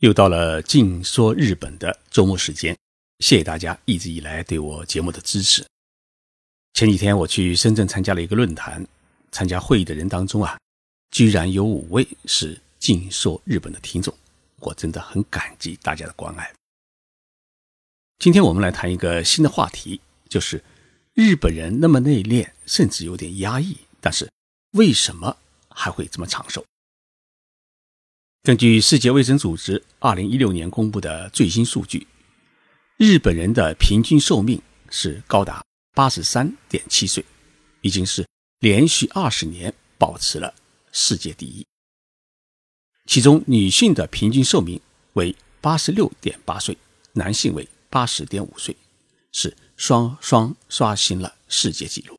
又到了静说日本的周末时间，谢谢大家一直以来对我节目的支持。前几天我去深圳参加了一个论坛，参加会议的人当中啊，居然有五位是静说日本的听众，我真的很感激大家的关爱。今天我们来谈一个新的话题，就是日本人那么内敛，甚至有点压抑，但是为什么还会这么长寿？根据世界卫生组织二零一六年公布的最新数据，日本人的平均寿命是高达八十三点七岁，已经是连续二十年保持了世界第一。其中，女性的平均寿命为八十六点八岁，男性为八十点五岁，是双双刷新了世界纪录。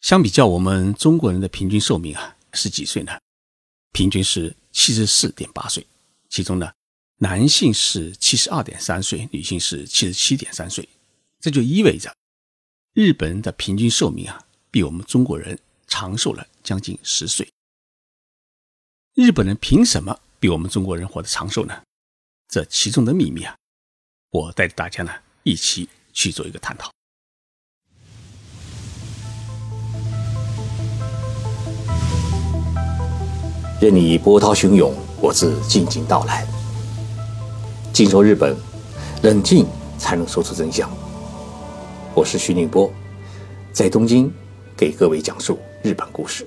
相比较我们中国人的平均寿命啊，是几岁呢？平均是。七十四点八岁，其中呢，男性是七十二点三岁，女性是七十七点三岁，这就意味着日本人的平均寿命啊，比我们中国人长寿了将近十岁。日本人凭什么比我们中国人活得长寿呢？这其中的秘密啊，我带着大家呢一起去做一个探讨。任你波涛汹涌，我自静静到来。静说日本，冷静才能说出真相。我是徐宁波，在东京给各位讲述日本故事。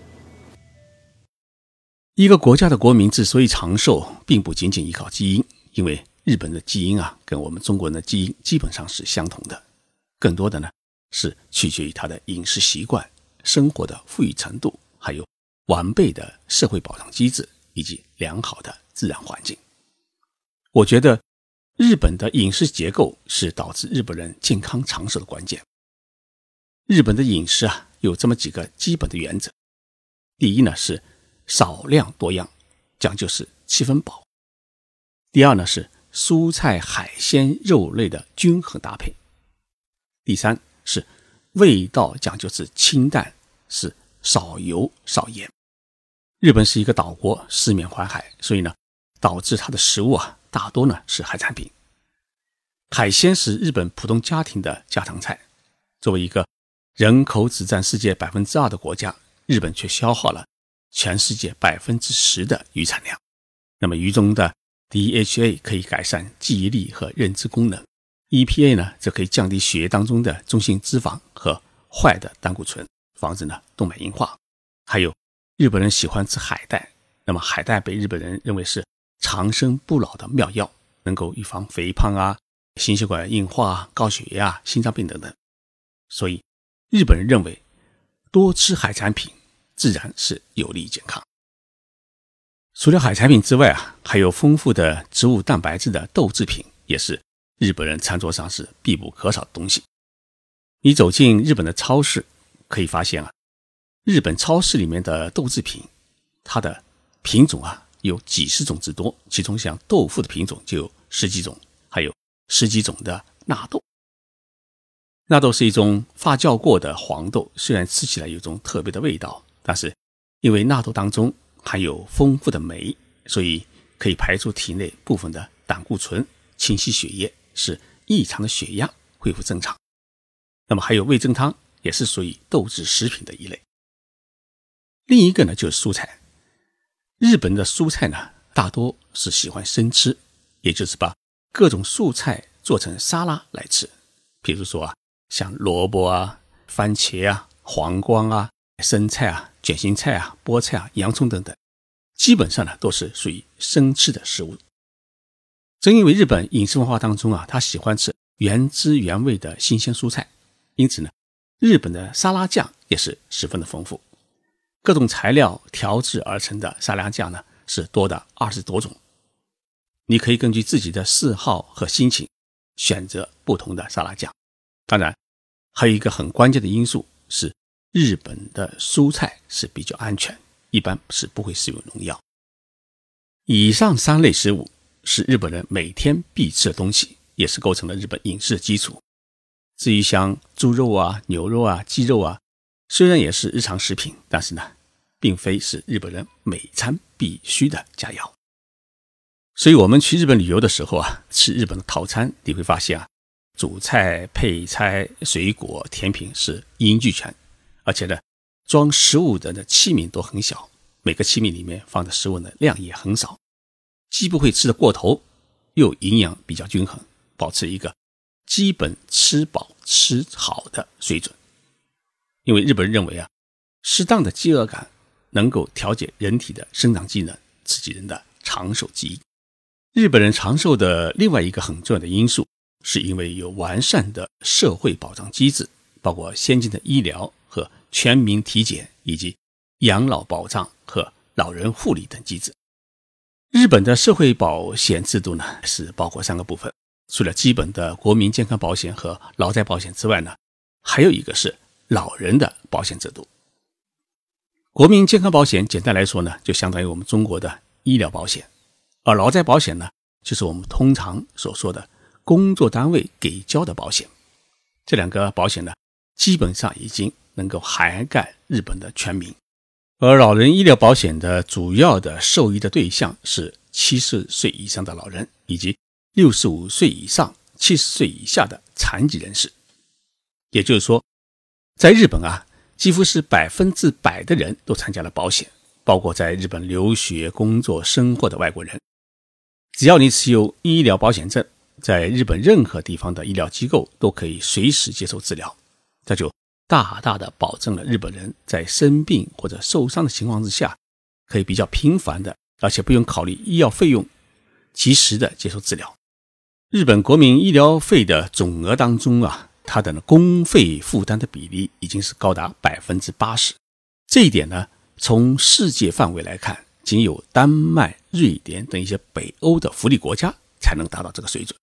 一个国家的国民之所以长寿，并不仅仅依靠基因，因为日本的基因啊，跟我们中国人的基因基本上是相同的。更多的呢，是取决于他的饮食习惯、生活的富裕程度，还有。完备的社会保障机制以及良好的自然环境，我觉得日本的饮食结构是导致日本人健康长寿的关键。日本的饮食啊，有这么几个基本的原则：第一呢是少量多样，讲究是七分饱；第二呢是蔬菜、海鲜、肉类的均衡搭配；第三是味道讲究是清淡，是少油少盐。日本是一个岛国，四面环海，所以呢，导致它的食物啊，大多呢是海产品。海鲜是日本普通家庭的家常菜。作为一个人口只占世界百分之二的国家，日本却消耗了全世界百分之十的鱼产量。那么鱼中的 DHA 可以改善记忆力和认知功能，EPA 呢则可以降低血液当中的中性脂肪和坏的胆固醇，防止呢动脉硬化。还有。日本人喜欢吃海带，那么海带被日本人认为是长生不老的妙药，能够预防肥胖啊、心血管硬化、高血压、心脏病等等。所以，日本人认为多吃海产品自然是有利于健康。除了海产品之外啊，还有丰富的植物蛋白质的豆制品，也是日本人餐桌上是必不可少的东西。你走进日本的超市，可以发现啊。日本超市里面的豆制品，它的品种啊有几十种之多，其中像豆腐的品种就有十几种，还有十几种的纳豆。纳豆是一种发酵过的黄豆，虽然吃起来有种特别的味道，但是因为纳豆当中含有丰富的酶，所以可以排出体内部分的胆固醇，清洗血液，使异常的血压恢复正常。那么还有味增汤，也是属于豆制食品的一类。另一个呢，就是蔬菜。日本的蔬菜呢，大多是喜欢生吃，也就是把各种蔬菜做成沙拉来吃。比如说啊，像萝卜啊、番茄啊、黄瓜啊、生菜啊、卷心菜啊、菠菜啊、洋葱等等，基本上呢都是属于生吃的食物。正因为日本饮食文化当中啊，他喜欢吃原汁原味的新鲜蔬菜，因此呢，日本的沙拉酱也是十分的丰富。各种材料调制而成的沙拉酱呢，是多的二十多种。你可以根据自己的嗜好和心情选择不同的沙拉酱。当然，还有一个很关键的因素是，日本的蔬菜是比较安全，一般是不会使用农药。以上三类食物是日本人每天必吃的东西，也是构成了日本饮食的基础。至于像猪肉啊、牛肉啊、鸡肉啊。虽然也是日常食品，但是呢，并非是日本人每餐必须的佳肴。所以我们去日本旅游的时候啊，吃日本的套餐，你会发现啊，主菜、配菜、水果、甜品是一应俱全，而且呢，装食物的那器皿都很小，每个器皿里面放的食物呢量也很少，既不会吃得过头，又营养比较均衡，保持一个基本吃饱吃好的水准。因为日本人认为啊，适当的饥饿感能够调节人体的生长机能，刺激人的长寿基因。日本人长寿的另外一个很重要的因素，是因为有完善的社会保障机制，包括先进的医疗和全民体检，以及养老保障和老人护理等机制。日本的社会保险制度呢，是包括三个部分，除了基本的国民健康保险和劳灾保险之外呢，还有一个是。老人的保险制度，国民健康保险简单来说呢，就相当于我们中国的医疗保险；而劳灾保险呢，就是我们通常所说的工作单位给交的保险。这两个保险呢，基本上已经能够涵盖日本的全民。而老人医疗保险的主要的受益的对象是七十岁以上的老人，以及六十五岁以上、七十岁以下的残疾人士。也就是说。在日本啊，几乎是百分之百的人都参加了保险，包括在日本留学、工作、生活的外国人。只要你持有医疗保险证，在日本任何地方的医疗机构都可以随时接受治疗。这就大大的保证了日本人在生病或者受伤的情况之下，可以比较频繁的，而且不用考虑医药费用，及时的接受治疗。日本国民医疗费的总额当中啊。它的公费负担的比例已经是高达百分之八十，这一点呢，从世界范围来看，仅有丹麦、瑞典等一些北欧的福利国家才能达到这个水准。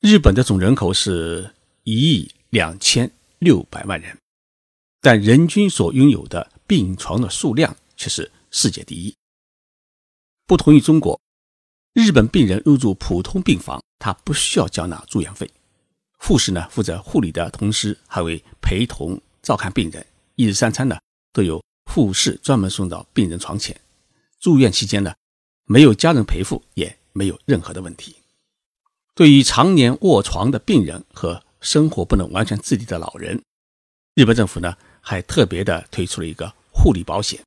日本的总人口是一亿两千六百万人，但人均所拥有的病床的数量却是世界第一。不同于中国，日本病人入住普通病房，他不需要交纳住院费。护士呢，负责护理的同时，还会陪同照看病人。一日三餐呢，都有护士专门送到病人床前。住院期间呢，没有家人陪护，也没有任何的问题。对于常年卧床的病人和生活不能完全自理的老人，日本政府呢，还特别的推出了一个护理保险，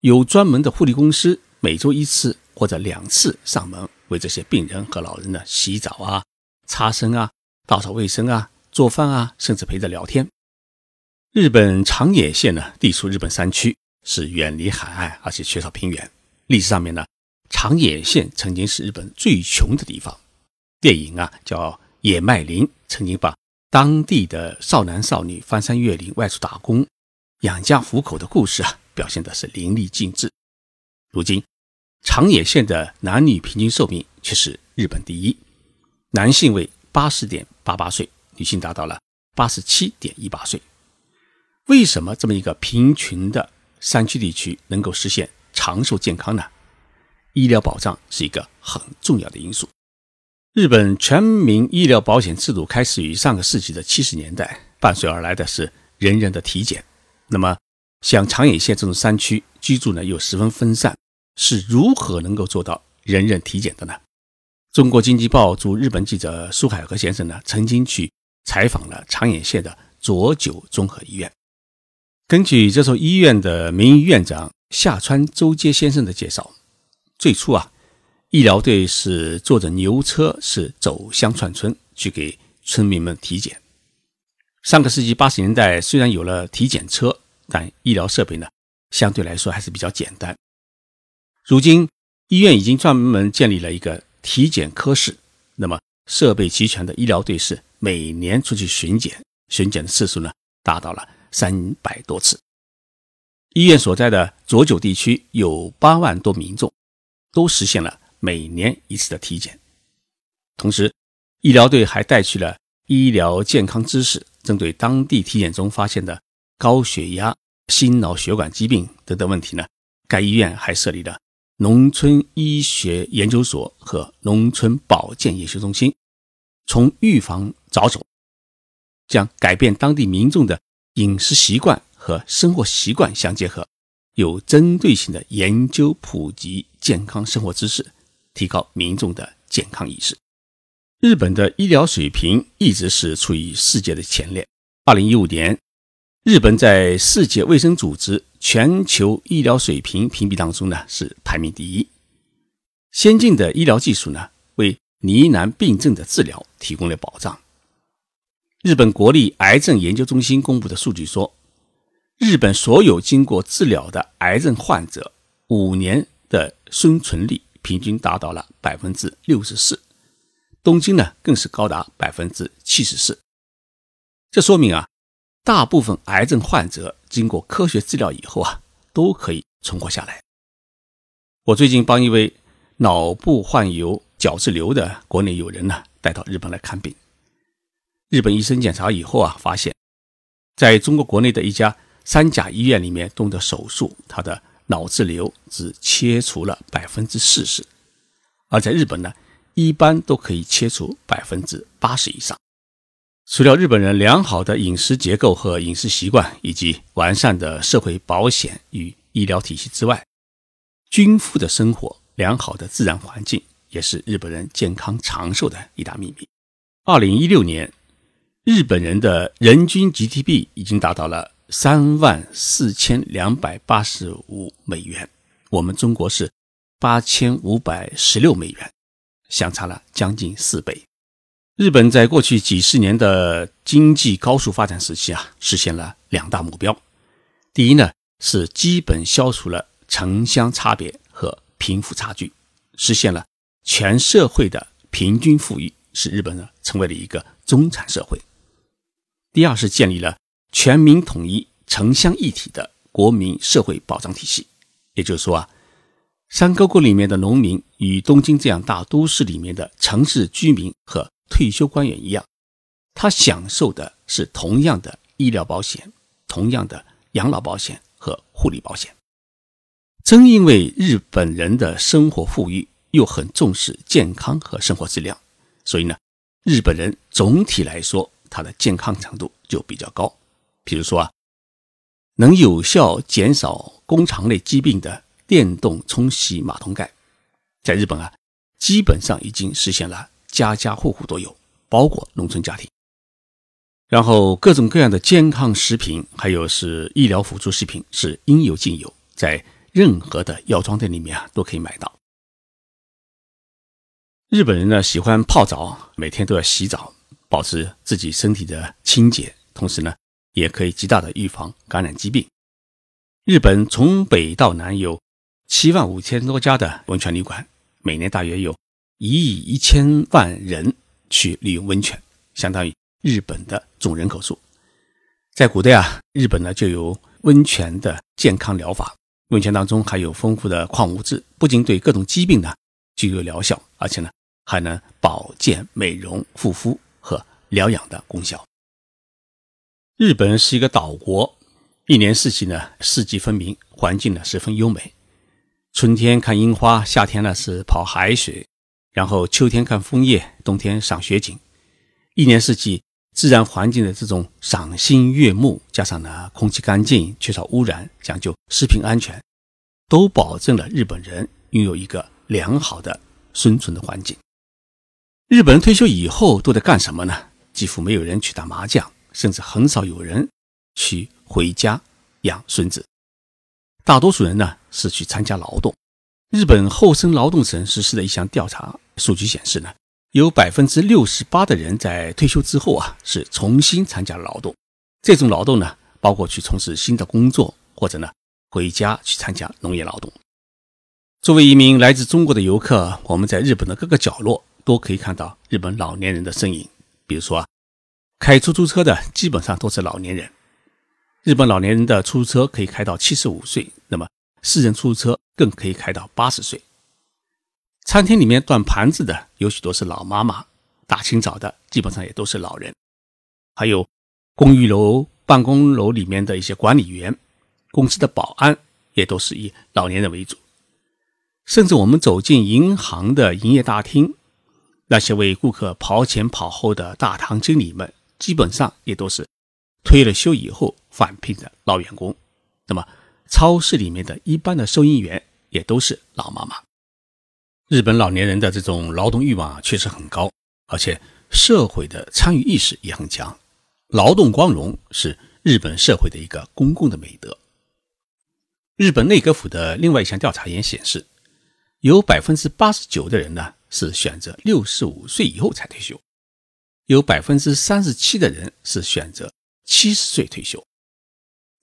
有专门的护理公司每周一次或者两次上门为这些病人和老人呢洗澡啊、擦身啊。打扫卫生啊，做饭啊，甚至陪着聊天。日本长野县呢，地处日本山区，是远离海岸，而且缺少平原。历史上面呢，长野县曾经是日本最穷的地方。电影啊，叫《野麦林》，曾经把当地的少男少女翻山越岭外出打工、养家糊口的故事啊，表现的是淋漓尽致。如今，长野县的男女平均寿命却是日本第一，男性为。八十点八八岁，女性达到了八十七点一八岁。为什么这么一个贫穷的山区地区能够实现长寿健康呢？医疗保障是一个很重要的因素。日本全民医疗保险制度开始于上个世纪的七十年代，伴随而来的是人人的体检。那么，像长野县这种山区居住呢又十分分散，是如何能够做到人人体检的呢？中国经济报驻日本记者苏海和先生呢，曾经去采访了长野县的佐久综合医院。根据这所医院的名誉院长下川周阶先生的介绍，最初啊，医疗队是坐着牛车，是走乡串村去给村民们体检。上个世纪八十年代，虽然有了体检车，但医疗设备呢，相对来说还是比较简单。如今，医院已经专门建立了一个。体检科室，那么设备齐全的医疗队是每年出去巡检，巡检的次数呢达到了三百多次。医院所在的左九地区有八万多民众，都实现了每年一次的体检。同时，医疗队还带去了医疗健康知识，针对当地体检中发现的高血压、心脑血管疾病等等问题呢，该医院还设立了。农村医学研究所和农村保健研究中心，从预防着手，将改变当地民众的饮食习惯和生活习惯相结合，有针对性的研究普及健康生活知识，提高民众的健康意识。日本的医疗水平一直是处于世界的前列。二零一五年，日本在世界卫生组织全球医疗水平评比当中呢是排名第一。先进的医疗技术呢为疑难病症的治疗提供了保障。日本国立癌症研究中心公布的数据说，日本所有经过治疗的癌症患者五年的生存率平均达到了百分之六十四。东京呢，更是高达百分之七十四。这说明啊，大部分癌症患者经过科学治疗以后啊，都可以存活下来。我最近帮一位脑部患有角质瘤的国内友人呢，带到日本来看病。日本医生检查以后啊，发现，在中国国内的一家三甲医院里面动的手术，他的脑质瘤只切除了百分之四十，而在日本呢。一般都可以切除百分之八十以上。除了日本人良好的饮食结构和饮食习惯，以及完善的社会保险与医疗体系之外，均富的生活、良好的自然环境，也是日本人健康长寿的一大秘密。二零一六年，日本人的人均 GDP 已经达到了三万四千两百八十五美元，我们中国是八千五百十六美元。相差了将近四倍。日本在过去几十年的经济高速发展时期啊，实现了两大目标。第一呢，是基本消除了城乡差别和贫富差距，实现了全社会的平均富裕，使日本呢成为了一个中产社会。第二是建立了全民统一、城乡一体的国民社会保障体系。也就是说啊。山沟沟里面的农民与东京这样大都市里面的城市居民和退休官员一样，他享受的是同样的医疗保险、同样的养老保险和护理保险。正因为日本人的生活富裕，又很重视健康和生活质量，所以呢，日本人总体来说他的健康程度就比较高。比如说啊，能有效减少工厂内疾病的。电动冲洗马桶盖，在日本啊，基本上已经实现了家家户户都有，包括农村家庭。然后各种各样的健康食品，还有是医疗辅助食品，是应有尽有，在任何的药妆店里面啊都可以买到。日本人呢喜欢泡澡，每天都要洗澡，保持自己身体的清洁，同时呢也可以极大的预防感染疾病。日本从北到南有。七万五千多家的温泉旅馆，每年大约有一亿一千万人去利用温泉，相当于日本的总人口数。在古代啊，日本呢就有温泉的健康疗法，温泉当中含有丰富的矿物质，不仅对各种疾病呢具有疗效，而且呢还能保健、美容、护肤和疗养的功效。日本是一个岛国，一年四季呢四季分明，环境呢十分优美。春天看樱花，夏天呢是泡海水，然后秋天看枫叶，冬天赏雪景，一年四季自然环境的这种赏心悦目，加上呢空气干净、缺少污染、讲究食品安全，都保证了日本人拥有一个良好的生存的环境。日本人退休以后都在干什么呢？几乎没有人去打麻将，甚至很少有人去回家养孙子。大多数人呢是去参加劳动。日本厚生劳动省实施的一项调查数据显示呢，有百分之六十八的人在退休之后啊是重新参加劳动。这种劳动呢，包括去从事新的工作，或者呢回家去参加农业劳动。作为一名来自中国的游客，我们在日本的各个角落都可以看到日本老年人的身影。比如说啊，开出租车的基本上都是老年人。日本老年人的出租车可以开到七十五岁，那么私人出租车更可以开到八十岁。餐厅里面端盘子的有许多是老妈妈，大清早的基本上也都是老人。还有公寓楼、办公楼里面的一些管理员、公司的保安也都是以老年人为主。甚至我们走进银行的营业大厅，那些为顾客跑前跑后的大堂经理们，基本上也都是。退了休以后返聘的老员工，那么超市里面的一般的收银员也都是老妈妈。日本老年人的这种劳动欲望确实很高，而且社会的参与意识也很强。劳动光荣是日本社会的一个公共的美德。日本内阁府的另外一项调查也显示，有百分之八十九的人呢是选择六十五岁以后才退休，有百分之三十七的人是选择七十岁退休。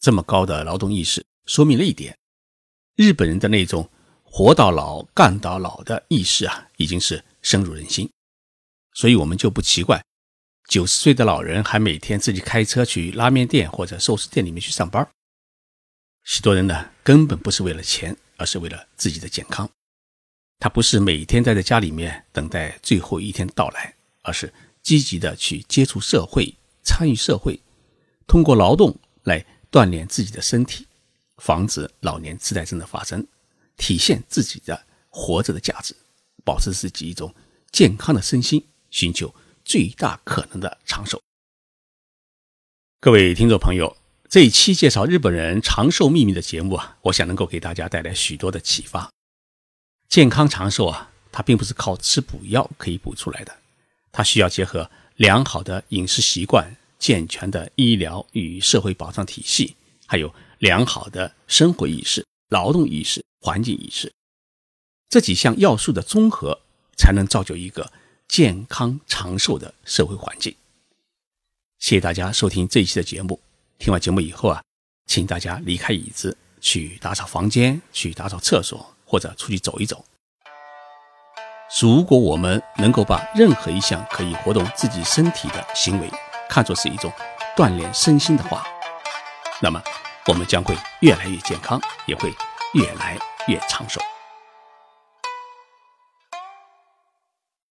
这么高的劳动意识，说明了一点：日本人的那种活到老干到老的意识啊，已经是深入人心。所以，我们就不奇怪，九十岁的老人还每天自己开车去拉面店或者寿司店里面去上班。许多人呢，根本不是为了钱，而是为了自己的健康。他不是每天待在家里面等待最后一天到来，而是积极的去接触社会、参与社会，通过劳动来锻炼自己的身体，防止老年痴呆症的发生，体现自己的活着的价值，保持自己一种健康的身心，寻求最大可能的长寿。各位听众朋友。这一期介绍日本人长寿秘密的节目啊，我想能够给大家带来许多的启发。健康长寿啊，它并不是靠吃补药可以补出来的，它需要结合良好的饮食习惯、健全的医疗与社会保障体系，还有良好的生活意识、劳动意识、环境意识这几项要素的综合，才能造就一个健康长寿的社会环境。谢谢大家收听这一期的节目。听完节目以后啊，请大家离开椅子，去打扫房间，去打扫厕所，或者出去走一走。如果我们能够把任何一项可以活动自己身体的行为看作是一种锻炼身心的话，那么我们将会越来越健康，也会越来越长寿。